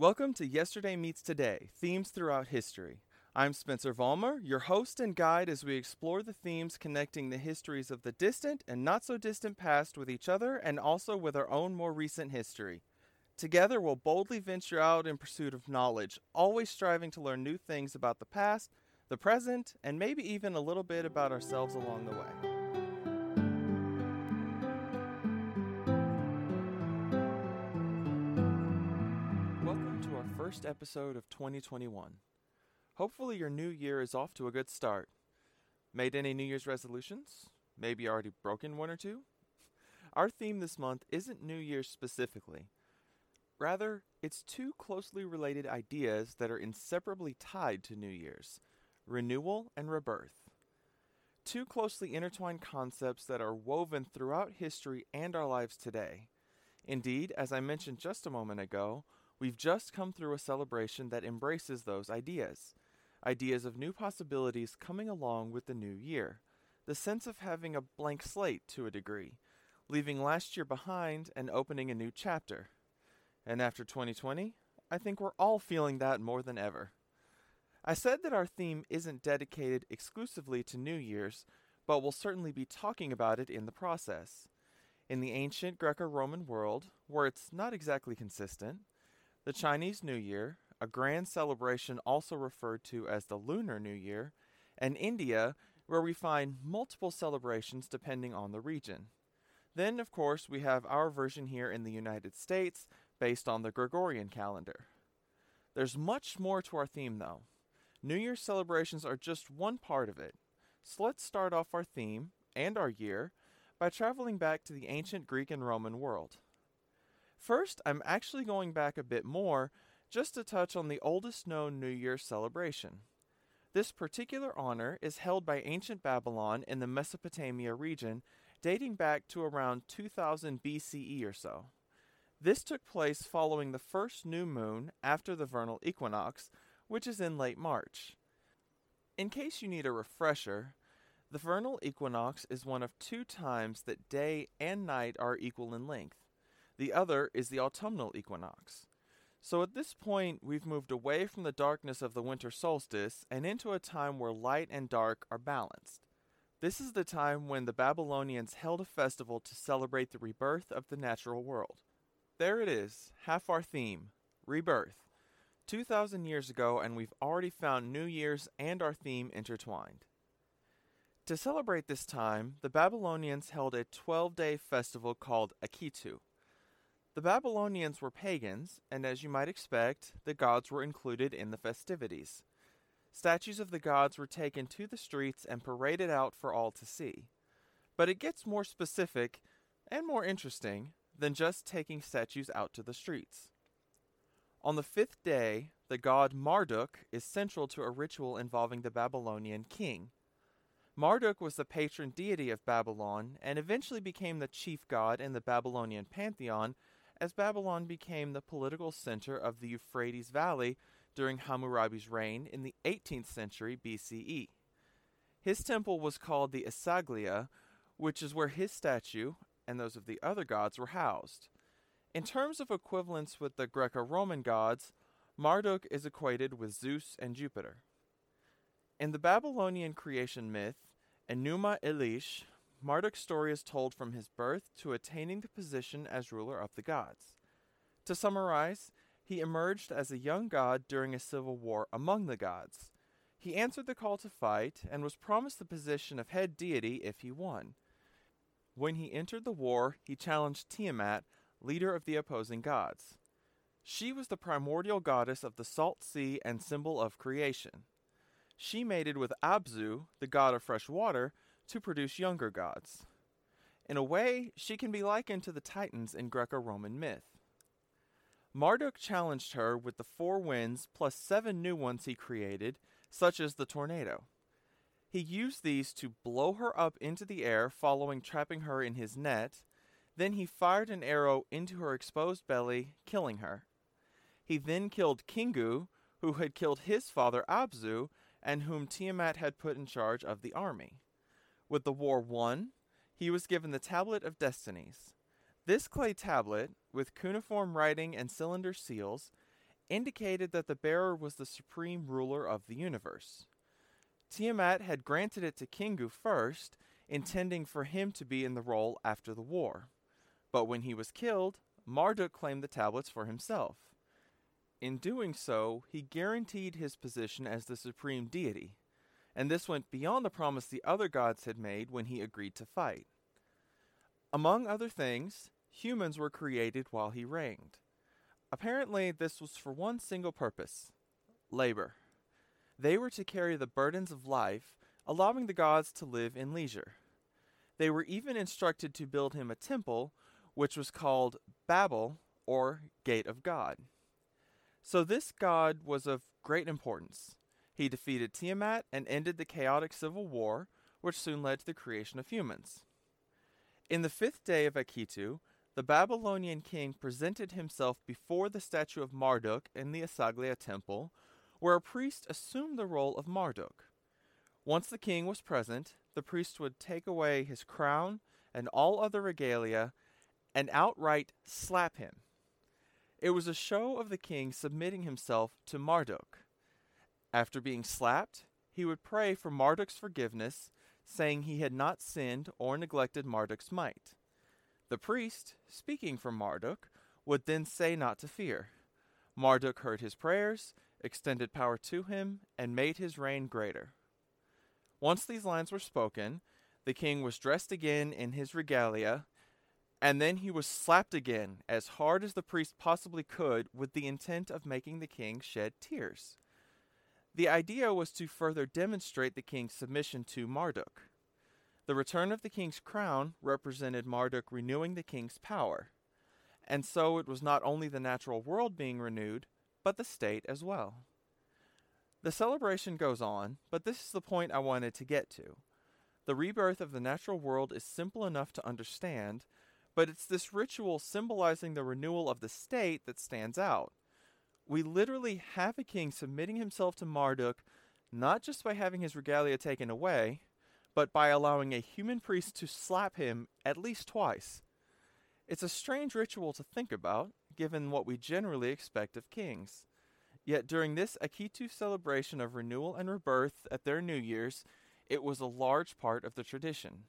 Welcome to Yesterday Meets Today Themes Throughout History. I'm Spencer Vollmer, your host and guide as we explore the themes connecting the histories of the distant and not so distant past with each other and also with our own more recent history. Together, we'll boldly venture out in pursuit of knowledge, always striving to learn new things about the past, the present, and maybe even a little bit about ourselves along the way. First episode of 2021. Hopefully, your new year is off to a good start. Made any New Year's resolutions? Maybe already broken one or two? Our theme this month isn't New Year's specifically. Rather, it's two closely related ideas that are inseparably tied to New Year's renewal and rebirth. Two closely intertwined concepts that are woven throughout history and our lives today. Indeed, as I mentioned just a moment ago, we've just come through a celebration that embraces those ideas. Ideas of new possibilities coming along with the new year. The sense of having a blank slate to a degree, leaving last year behind and opening a new chapter. And after 2020, I think we're all feeling that more than ever. I said that our theme isn't dedicated exclusively to New Year's, but we'll certainly be talking about it in the process. In the ancient Greco Roman world, where it's not exactly consistent, the Chinese New Year, a grand celebration also referred to as the Lunar New Year, and India, where we find multiple celebrations depending on the region. Then, of course, we have our version here in the United States based on the Gregorian calendar. There's much more to our theme, though. New Year's celebrations are just one part of it. So let's start off our theme and our year by traveling back to the ancient Greek and Roman world. First, I'm actually going back a bit more just to touch on the oldest known New Year's celebration. This particular honor is held by ancient Babylon in the Mesopotamia region, dating back to around 2000 BCE or so. This took place following the first new moon after the vernal equinox, which is in late March. In case you need a refresher, the vernal equinox is one of two times that day and night are equal in length. The other is the autumnal equinox. So at this point, we've moved away from the darkness of the winter solstice and into a time where light and dark are balanced. This is the time when the Babylonians held a festival to celebrate the rebirth of the natural world. There it is, half our theme rebirth. 2,000 years ago, and we've already found New Year's and our theme intertwined. To celebrate this time, the Babylonians held a 12 day festival called Akitu. The Babylonians were pagans, and as you might expect, the gods were included in the festivities. Statues of the gods were taken to the streets and paraded out for all to see. But it gets more specific and more interesting than just taking statues out to the streets. On the fifth day, the god Marduk is central to a ritual involving the Babylonian king. Marduk was the patron deity of Babylon and eventually became the chief god in the Babylonian pantheon as Babylon became the political center of the Euphrates Valley during Hammurabi's reign in the 18th century BCE. His temple was called the Esagila, which is where his statue, and those of the other gods were housed. In terms of equivalence with the Greco Roman gods, Marduk is equated with Zeus and Jupiter. In the Babylonian creation myth, Enuma Elish, Marduk's story is told from his birth to attaining the position as ruler of the gods. To summarize, he emerged as a young god during a civil war among the gods. He answered the call to fight and was promised the position of head deity if he won. When he entered the war, he challenged Tiamat, leader of the opposing gods. She was the primordial goddess of the salt sea and symbol of creation. She mated with Abzu, the god of fresh water, to produce younger gods. In a way, she can be likened to the Titans in Greco Roman myth. Marduk challenged her with the four winds plus seven new ones he created, such as the tornado. He used these to blow her up into the air following trapping her in his net. Then he fired an arrow into her exposed belly, killing her. He then killed Kingu, who had killed his father Abzu, and whom Tiamat had put in charge of the army. With the war won, he was given the Tablet of Destinies. This clay tablet, with cuneiform writing and cylinder seals, indicated that the bearer was the supreme ruler of the universe. Tiamat had granted it to Kingu first, intending for him to be in the role after the war. But when he was killed, Marduk claimed the tablets for himself. In doing so, he guaranteed his position as the supreme deity, and this went beyond the promise the other gods had made when he agreed to fight. Among other things, humans were created while he reigned. Apparently, this was for one single purpose labor. They were to carry the burdens of life, allowing the gods to live in leisure. They were even instructed to build him a temple, which was called Babel, or Gate of God. So, this god was of great importance. He defeated Tiamat and ended the chaotic civil war, which soon led to the creation of humans. In the fifth day of Akitu, the Babylonian king presented himself before the statue of Marduk in the Esagila temple, where a priest assumed the role of Marduk. Once the king was present, the priest would take away his crown and all other regalia and outright slap him. It was a show of the king submitting himself to Marduk. After being slapped, he would pray for Marduk's forgiveness, saying he had not sinned or neglected Marduk's might. The priest, speaking for Marduk, would then say not to fear. Marduk heard his prayers, extended power to him, and made his reign greater. Once these lines were spoken, the king was dressed again in his regalia, and then he was slapped again as hard as the priest possibly could with the intent of making the king shed tears. The idea was to further demonstrate the king's submission to Marduk. The return of the king's crown represented Marduk renewing the king's power. And so it was not only the natural world being renewed, but the state as well. The celebration goes on, but this is the point I wanted to get to. The rebirth of the natural world is simple enough to understand, but it's this ritual symbolizing the renewal of the state that stands out. We literally have a king submitting himself to Marduk not just by having his regalia taken away, but by allowing a human priest to slap him at least twice. It's a strange ritual to think about, given what we generally expect of kings. Yet during this Akitu celebration of renewal and rebirth at their New Year's, it was a large part of the tradition.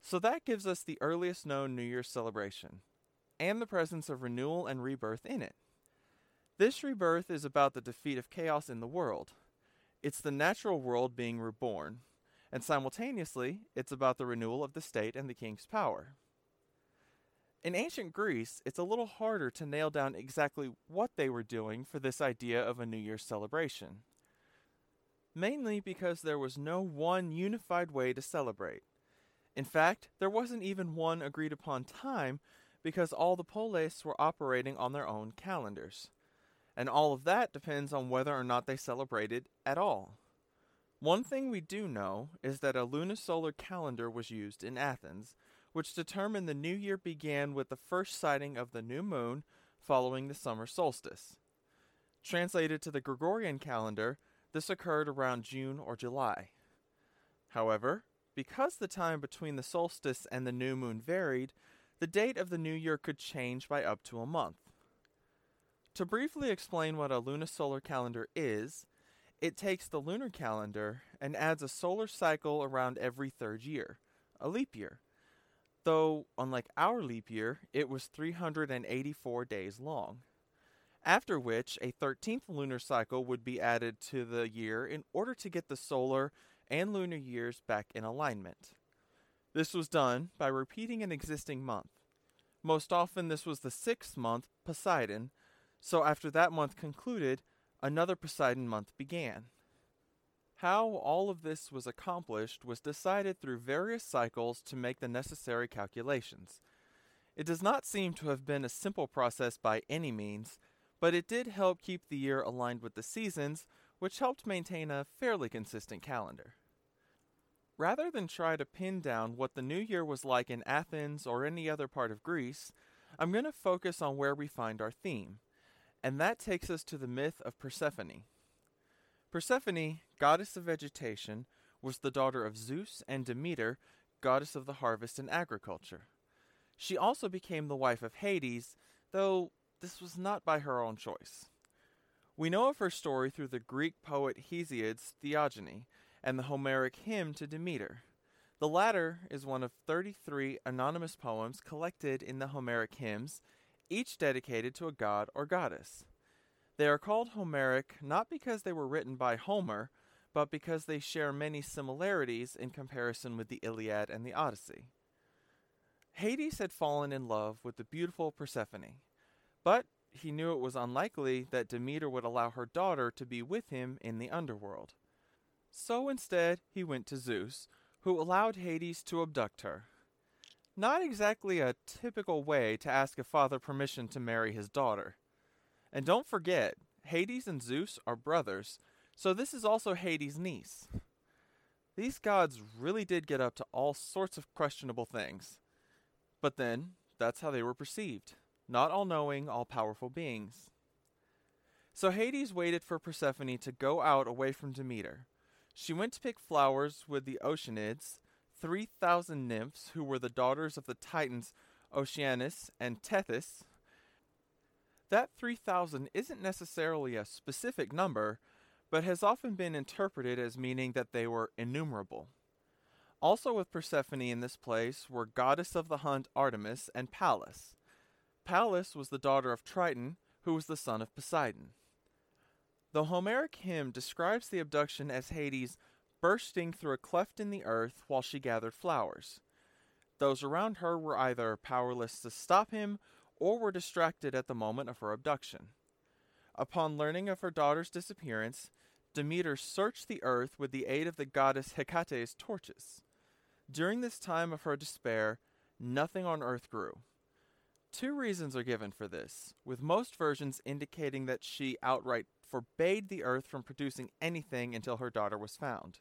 So that gives us the earliest known New Year's celebration, and the presence of renewal and rebirth in it. This rebirth is about the defeat of chaos in the world. It's the natural world being reborn, and simultaneously, it's about the renewal of the state and the king's power. In ancient Greece, it's a little harder to nail down exactly what they were doing for this idea of a New Year's celebration. Mainly because there was no one unified way to celebrate. In fact, there wasn't even one agreed upon time because all the polis were operating on their own calendars. And all of that depends on whether or not they celebrated at all. One thing we do know is that a lunisolar calendar was used in Athens, which determined the new year began with the first sighting of the new moon following the summer solstice. Translated to the Gregorian calendar, this occurred around June or July. However, because the time between the solstice and the new moon varied, the date of the new year could change by up to a month. To briefly explain what a lunisolar calendar is, it takes the lunar calendar and adds a solar cycle around every third year, a leap year. Though, unlike our leap year, it was 384 days long. After which, a 13th lunar cycle would be added to the year in order to get the solar and lunar years back in alignment. This was done by repeating an existing month. Most often, this was the sixth month, Poseidon, so after that month concluded, another Poseidon month began. How all of this was accomplished was decided through various cycles to make the necessary calculations. It does not seem to have been a simple process by any means, but it did help keep the year aligned with the seasons, which helped maintain a fairly consistent calendar. Rather than try to pin down what the new year was like in Athens or any other part of Greece, I'm going to focus on where we find our theme and that takes us to the myth of Persephone. Persephone, goddess of vegetation, was the daughter of Zeus and Demeter, goddess of the harvest and agriculture. She also became the wife of Hades, though this was not by her own choice. We know of her story through the Greek poet Hesiod's Theogony and the Homeric hymn to Demeter. The latter is one of 33 anonymous poems collected in the Homeric hymns, each dedicated to a god or goddess. They are called Homeric not because they were written by Homer, but because they share many similarities in comparison with the Iliad and the Odyssey. Hades had fallen in love with the beautiful Persephone, but he knew it was unlikely that Demeter would allow her daughter to be with him in the underworld. So instead, he went to Zeus, who allowed Hades to abduct her. Not exactly a typical way to ask a father permission to marry his daughter. And don't forget, Hades and Zeus are brothers, so this is also Hades' niece. These gods really did get up to all sorts of questionable things. But then, that's how they were perceived not all knowing, all powerful beings. So Hades waited for Persephone to go out away from Demeter. She went to pick flowers with the Oceanids, 3,000 nymphs who were the daughters of the Titans Oceanus and Tethys. That 3,000 isn't necessarily a specific number, but has often been interpreted as meaning that they were innumerable. Also with Persephone in this place were goddess of the hunt Artemis and Pallas. Pallas was the daughter of Triton, who was the son of Poseidon. The Homeric hymn describes the abduction as Hades bursting through a cleft in the earth while she gathered flowers. Those around her were either powerless to stop him or were distracted at the moment of her abduction. Upon learning of her daughter's disappearance, Demeter searched the earth with the aid of the goddess Hecate's torches. During this time of her despair, nothing on earth grew. Two reasons are given for this, with most versions indicating that she outright forbade the earth from producing anything until her daughter was found.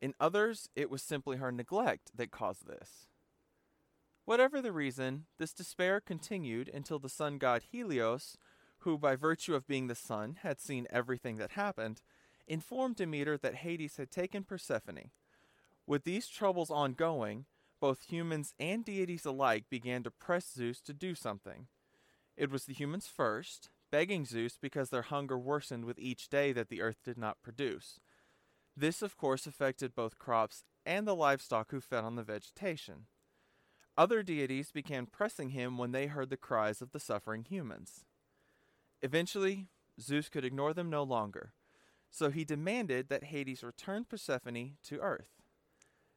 In others, it was simply her neglect that caused this. Whatever the reason, this despair continued until the sun god Helios, who by virtue of being the sun had seen everything that happened, informed Demeter that Hades had taken Persephone. With these troubles ongoing, both humans and deities alike began to press Zeus to do something. It was the humans first, begging Zeus because their hunger worsened with each day that the earth did not produce. This, of course, affected both crops and the livestock who fed on the vegetation. Other deities began pressing him when they heard the cries of the suffering humans. Eventually, Zeus could ignore them no longer, so he demanded that Hades return Persephone to Earth.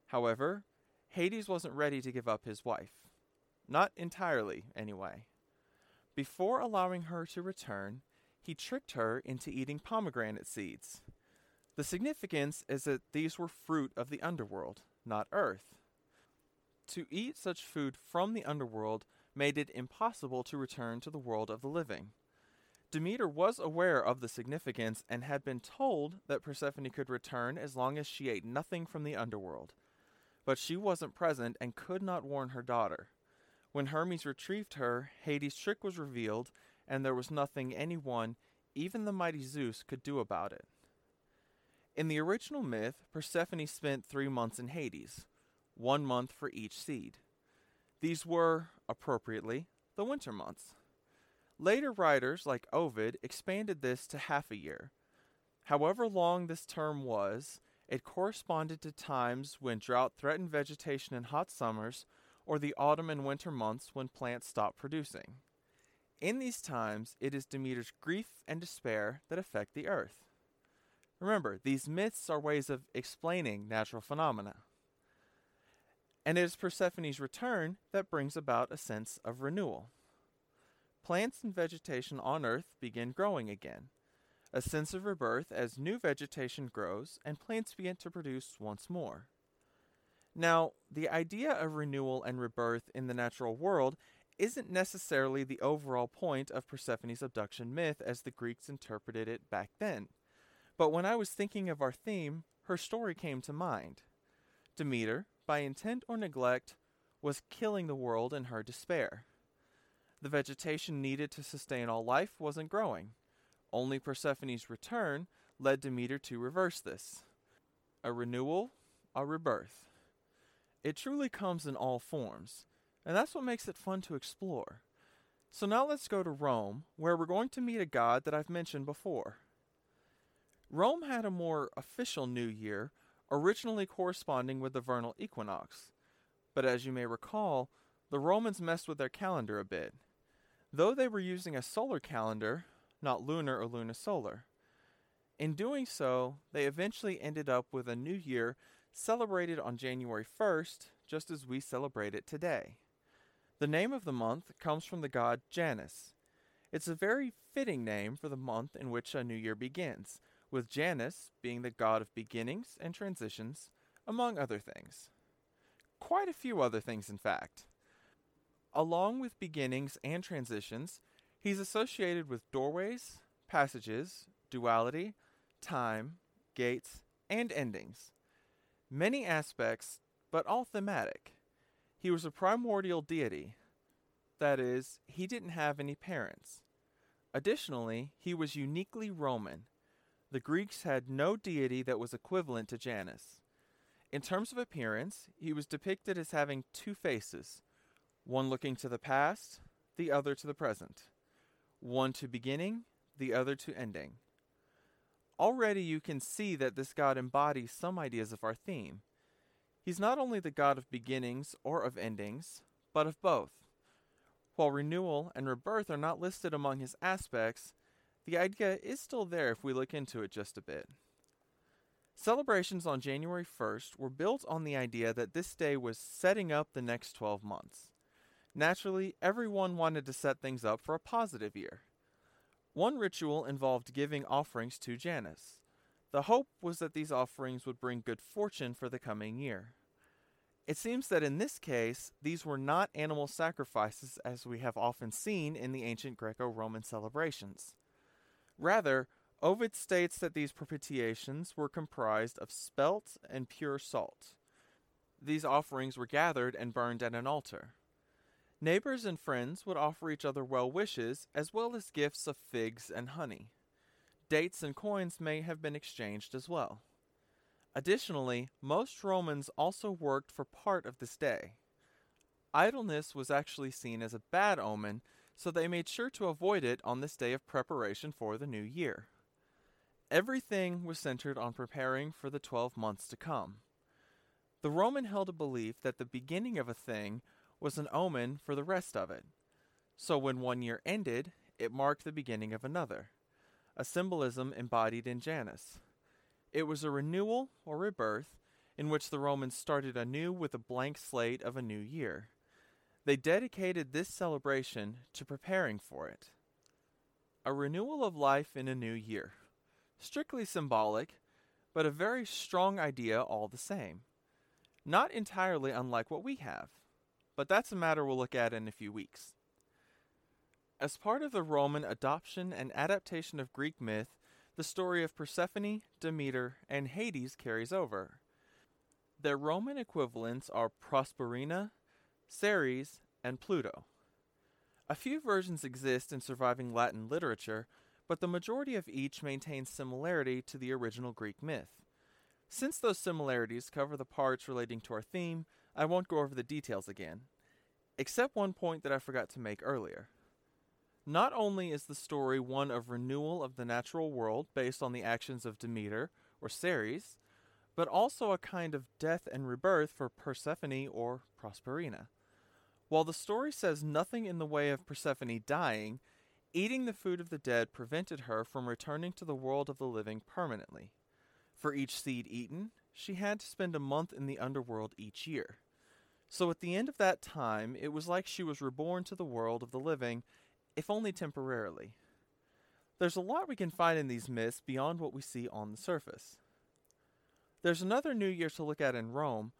However, Hades wasn't ready to give up his wife. Not entirely, anyway. Before allowing her to return, he tricked her into eating pomegranate seeds. The significance is that these were fruit of the underworld, not earth. To eat such food from the underworld made it impossible to return to the world of the living. Demeter was aware of the significance and had been told that Persephone could return as long as she ate nothing from the underworld but she wasn't present and could not warn her daughter. When Hermes retrieved her, Hades' trick was revealed, and there was nothing anyone, even the mighty Zeus, could do about it. In the original myth, Persephone spent three months in Hades, one month for each seed. These were, appropriately, the winter months. Later writers, like Ovid, expanded this to half a year. However long this term was, it corresponded to times when drought threatened vegetation in hot summers or the autumn and winter months when plants stopped producing. In these times, it is Demeter's grief and despair that affect the earth. Remember, these myths are ways of explaining natural phenomena. And it is Persephone's return that brings about a sense of renewal. Plants and vegetation on earth begin growing again a sense of rebirth as new vegetation grows and plants begin to produce once more. Now, the idea of renewal and rebirth in the natural world isn't necessarily the overall point of Persephone's abduction myth as the Greeks interpreted it back then. But when I was thinking of our theme, her story came to mind. Demeter, by intent or neglect, was killing the world in her despair. The vegetation needed to sustain all life wasn't growing. Only Persephone's return led Demeter to reverse this a renewal, a rebirth. It truly comes in all forms, and that's what makes it fun to explore. So now let's go to Rome, where we're going to meet a god that I've mentioned before. Rome had a more official new year, originally corresponding with the vernal equinox. But as you may recall, the Romans messed with their calendar a bit. Though they were using a solar calendar, not lunar or lunisolar. In doing so, they eventually ended up with a new year celebrated on January 1st, just as we celebrate it today. The name of the month comes from the god Janus. It's a very fitting name for the month in which a new year begins, with Janus being the god of beginnings and transitions, among other things. Quite a few other things, in fact. Along with beginnings and transitions, he's associated with doorways, passages, duality, time, gates, and endings. Many aspects, but all thematic. He was a primordial deity. That is, he didn't have any parents. Additionally, he was uniquely Roman. The Greeks had no deity that was equivalent to Janus. In terms of appearance, he was depicted as having two faces, one looking to the past, the other to the present, one to beginning, the other to ending. Already you can see that this god embodies some ideas of our theme. He's not only the God of beginnings or of endings, but of both. While renewal and rebirth are not listed among his aspects, the idea is still there if we look into it just a bit. Celebrations on January 1st were built on the idea that this day was setting up the next 12 months. Naturally, everyone wanted to set things up for a positive year. One ritual involved giving offerings to Janus. The hope was that these offerings would bring good fortune for the coming year. It seems that in this case, these were not animal sacrifices as we have often seen in the ancient Greco Roman celebrations. Rather, Ovid states that these propitiations were comprised of spelt and pure salt. These offerings were gathered and burned at an altar. Neighbors and friends would offer each other well wishes as well as gifts of figs and honey. Dates and coins may have been exchanged as well. Additionally, most Romans also worked for part of this day. Idleness was actually seen as a bad omen, so they made sure to avoid it on this day of preparation for the new year. Everything was centered on preparing for the twelve months to come. The Roman held a belief that the beginning of a thing was an omen for the rest of it. So when one year ended, it marked the beginning of another a symbolism embodied in Janus. It was a renewal or rebirth in which the Romans started anew with a blank slate of a new year. They dedicated this celebration to preparing for it. A renewal of life in a new year. Strictly symbolic, but a very strong idea all the same. Not entirely unlike what we have, but that's a matter we'll look at in a few weeks. As part of the Roman adoption and adaptation of Greek myth, the story of Persephone, Demeter, and Hades carries over. Their Roman equivalents are Proserpina, Ceres, and Pluto. A few versions exist in surviving Latin literature, but the majority of each maintains similarity to the original Greek myth. Since those similarities cover the parts relating to our theme, I won't go over the details again, except one point that I forgot to make earlier. Not only is the story one of renewal of the natural world based on the actions of Demeter or Ceres, but also a kind of death and rebirth for Persephone or Proserpina. While the story says nothing in the way of Persephone dying, eating the food of the dead prevented her from returning to the world of the living permanently. For each seed eaten, she had to spend a month in the underworld each year. So at the end of that time, it was like she was reborn to the world of the living if only temporarily. There's a lot we can find in these myths beyond what we see on the surface. There's another New Year to look at in Rome,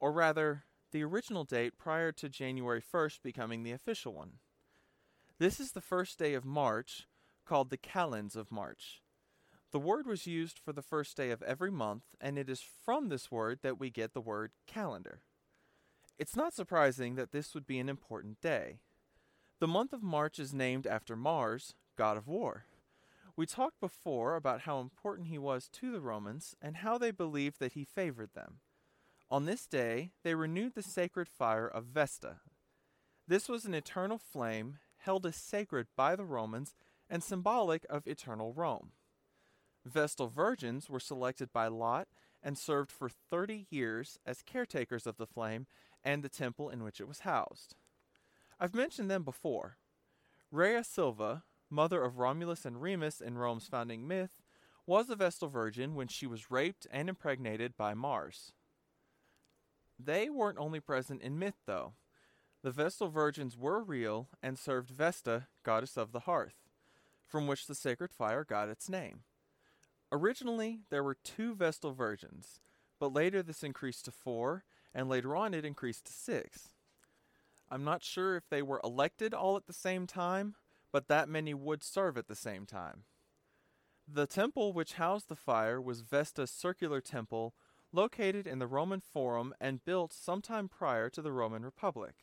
or rather, the original date prior to January 1st becoming the official one. This is the first day of March, called the Calends of March. The word was used for the first day of every month, and it is from this word that we get the word calendar. It's not surprising that this would be an important day. The month of March is named after Mars, god of war. We talked before about how important he was to the Romans and how they believed that he favored them. On this day, they renewed the sacred fire of Vesta. This was an eternal flame held as sacred by the Romans and symbolic of eternal Rome. Vestal virgins were selected by lot and served for 30 years as caretakers of the flame and the temple in which it was housed. I've mentioned them before. Rhea Silvia, mother of Romulus and Remus in Rome's founding myth, was a Vestal virgin when she was raped and impregnated by Mars. They weren't only present in myth, though. The Vestal virgins were real and served Vesta, goddess of the hearth, from which the sacred fire got its name. Originally, there were two Vestal virgins, but later this increased to four, and later on it increased to six. I'm not sure if they were elected all at the same time, but that many would serve at the same time. The temple which housed the fire was Vesta's circular temple, located in the Roman Forum and built sometime prior to the Roman Republic.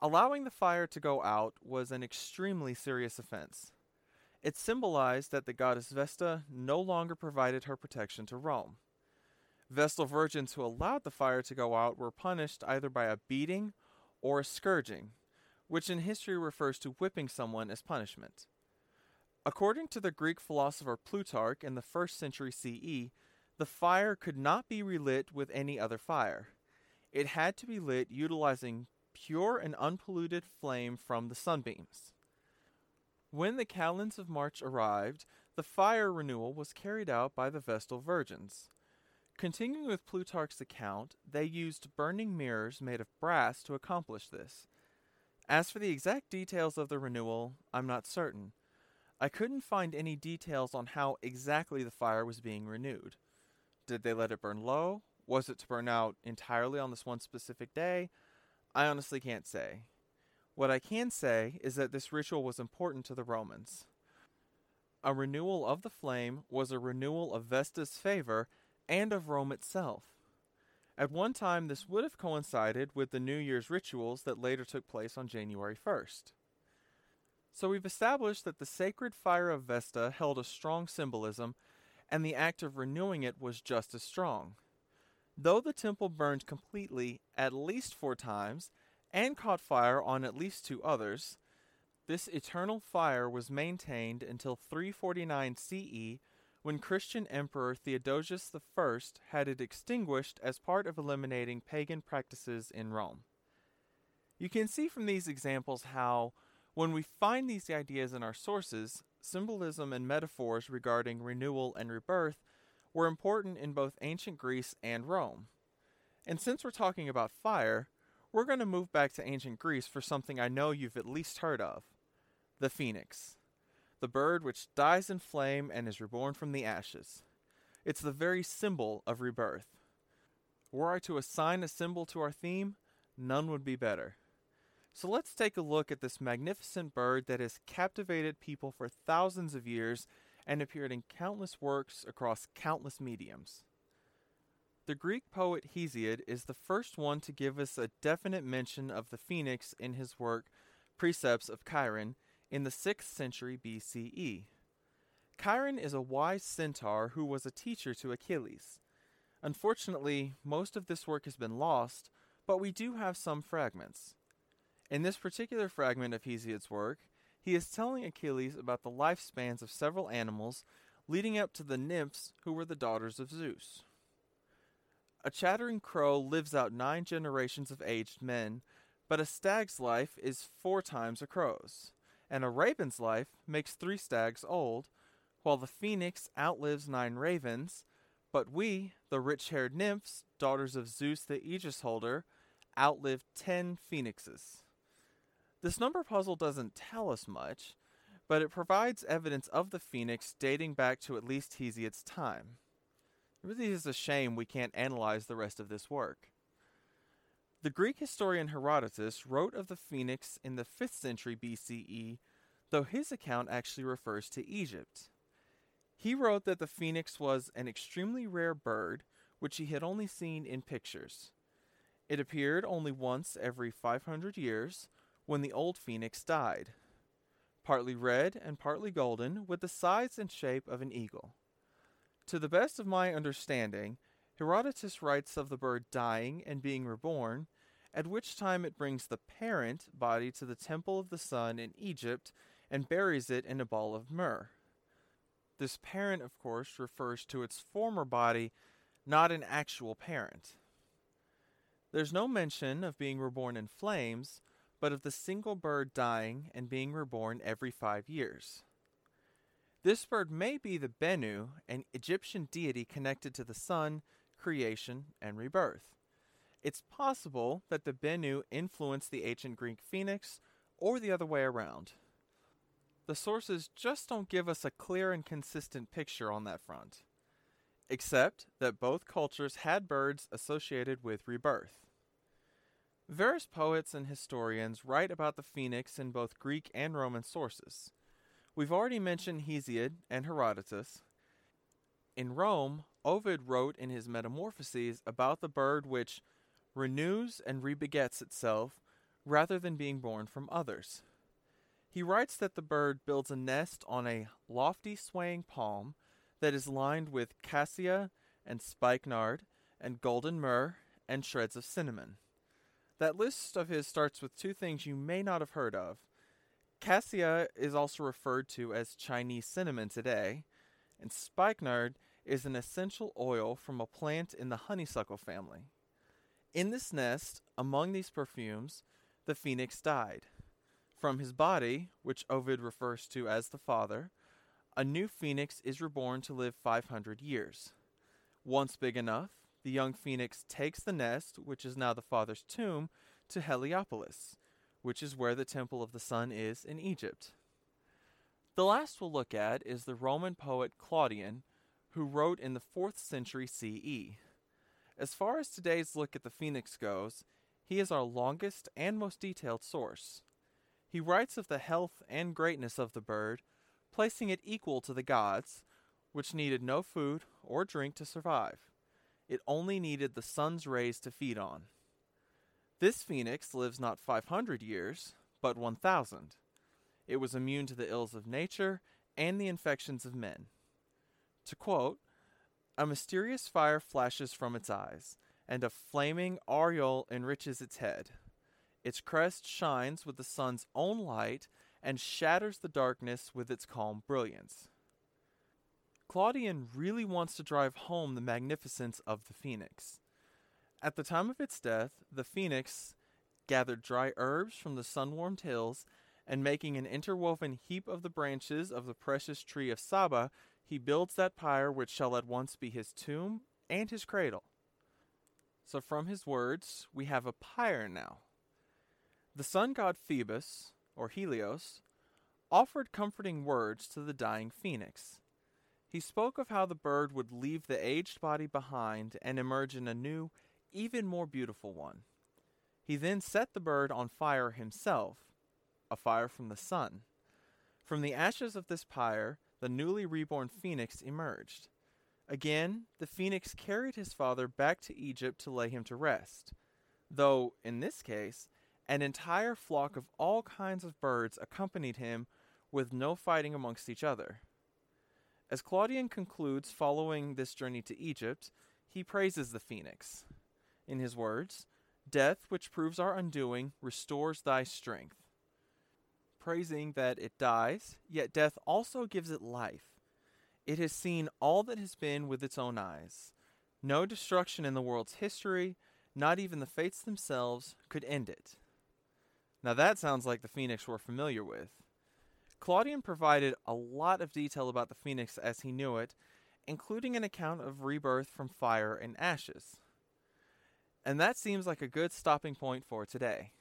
Allowing the fire to go out was an extremely serious offense. It symbolized that the goddess Vesta no longer provided her protection to Rome. Vestal virgins who allowed the fire to go out were punished either by a beating or a scourging, which in history refers to whipping someone as punishment. According to the Greek philosopher Plutarch in the first century CE, the fire could not be relit with any other fire. It had to be lit utilizing pure and unpolluted flame from the sunbeams. When the calends of March arrived, the fire renewal was carried out by the Vestal Virgins. Continuing with Plutarch's account, they used burning mirrors made of brass to accomplish this. As for the exact details of the renewal, I'm not certain. I couldn't find any details on how exactly the fire was being renewed. Did they let it burn low? Was it to burn out entirely on this one specific day? I honestly can't say. What I can say is that this ritual was important to the Romans. A renewal of the flame was a renewal of Vesta's favor and of Rome itself. At one time, this would have coincided with the New Year's rituals that later took place on January 1st. So we've established that the sacred fire of Vesta held a strong symbolism, and the act of renewing it was just as strong. Though the temple burned completely at least four times, and caught fire on at least two others. This eternal fire was maintained until 349 CE when Christian Emperor Theodosius I had it extinguished as part of eliminating pagan practices in Rome. You can see from these examples how, when we find these ideas in our sources, symbolism and metaphors regarding renewal and rebirth were important in both ancient Greece and Rome. And since we're talking about fire, we're going to move back to ancient Greece for something I know you've at least heard of the phoenix, the bird which dies in flame and is reborn from the ashes. It's the very symbol of rebirth. Were I to assign a symbol to our theme, none would be better. So let's take a look at this magnificent bird that has captivated people for thousands of years and appeared in countless works across countless mediums. The Greek poet Hesiod is the first one to give us a definite mention of the phoenix in his work Precepts of Chiron in the 6th century BCE. Chiron is a wise centaur who was a teacher to Achilles. Unfortunately, most of this work has been lost, but we do have some fragments. In this particular fragment of Hesiod's work, he is telling Achilles about the lifespans of several animals leading up to the nymphs who were the daughters of Zeus. A chattering crow lives out nine generations of aged men, but a stag's life is four times a crow's, and a raven's life makes three stags old, while the phoenix outlives nine ravens, but we, the rich haired nymphs, daughters of Zeus the Aegis holder, outlive ten phoenixes. This number puzzle doesn't tell us much, but it provides evidence of the phoenix dating back to at least Hesiod's time. It really is a shame we can't analyze the rest of this work. The Greek historian Herodotus wrote of the phoenix in the 5th century BCE, though his account actually refers to Egypt. He wrote that the phoenix was an extremely rare bird which he had only seen in pictures. It appeared only once every 500 years when the old phoenix died, partly red and partly golden, with the size and shape of an eagle. To the best of my understanding, Herodotus writes of the bird dying and being reborn, at which time it brings the parent body to the temple of the sun in Egypt and buries it in a ball of myrrh. This parent, of course, refers to its former body, not an actual parent. There's no mention of being reborn in flames, but of the single bird dying and being reborn every five years. This bird may be the Bennu, an Egyptian deity connected to the sun, creation, and rebirth. It's possible that the Bennu influenced the ancient Greek phoenix, or the other way around. The sources just don't give us a clear and consistent picture on that front, except that both cultures had birds associated with rebirth. Various poets and historians write about the phoenix in both Greek and Roman sources. We've already mentioned Hesiod and Herodotus. In Rome, Ovid wrote in his Metamorphoses about the bird which renews and rebegets itself rather than being born from others. He writes that the bird builds a nest on a lofty swaying palm that is lined with cassia and spikenard and golden myrrh and shreds of cinnamon. That list of his starts with two things you may not have heard of. Cassia is also referred to as Chinese cinnamon today, and spikenard is an essential oil from a plant in the honeysuckle family. In this nest, among these perfumes, the phoenix died. From his body, which Ovid refers to as the father, a new phoenix is reborn to live 500 years. Once big enough, the young phoenix takes the nest, which is now the father's tomb, to Heliopolis, which is where the temple of the sun is in Egypt. The last we'll look at is the Roman poet Claudian, who wrote in the 4th century CE. As far as today's look at the phoenix goes, he is our longest and most detailed source. He writes of the health and greatness of the bird, placing it equal to the gods, which needed no food or drink to survive. It only needed the sun's rays to feed on. This phoenix lives not 500 years, but 1,000. It was immune to the ills of nature and the infections of men. To quote, a mysterious fire flashes from its eyes, and a flaming aureole enriches its head. Its crest shines with the sun's own light and shatters the darkness with its calm brilliance. Claudian really wants to drive home the magnificence of the phoenix. At the time of its death, the phoenix gathered dry herbs from the sun warmed hills, and making an interwoven heap of the branches of the precious tree of Saba, he builds that pyre which shall at once be his tomb and his cradle. So, from his words, we have a pyre now. The sun god Phoebus, or Helios, offered comforting words to the dying phoenix. He spoke of how the bird would leave the aged body behind and emerge in a new, even more beautiful one. He then set the bird on fire himself, a fire from the sun. From the ashes of this pyre, the newly reborn phoenix emerged. Again, the phoenix carried his father back to Egypt to lay him to rest, though, in this case, an entire flock of all kinds of birds accompanied him with no fighting amongst each other. As Claudian concludes following this journey to Egypt, he praises the phoenix. In his words, Death, which proves our undoing, restores thy strength. Praising that it dies, yet death also gives it life. It has seen all that has been with its own eyes. No destruction in the world's history, not even the fates themselves, could end it. Now that sounds like the Phoenix we're familiar with. Claudian provided a lot of detail about the Phoenix as he knew it, including an account of rebirth from fire and ashes. And that seems like a good stopping point for today.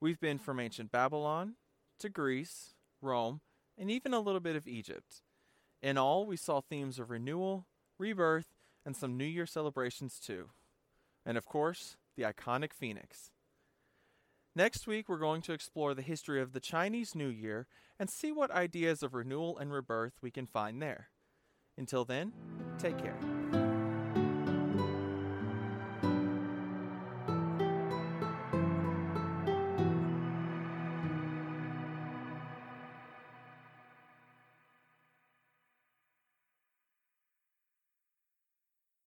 We've been from ancient Babylon to Greece, Rome, and even a little bit of Egypt. In all, we saw themes of renewal, rebirth, and some New Year celebrations too. And of course, the iconic Phoenix. Next week, we're going to explore the history of the Chinese New Year and see what ideas of renewal and rebirth we can find there. Until then, take care.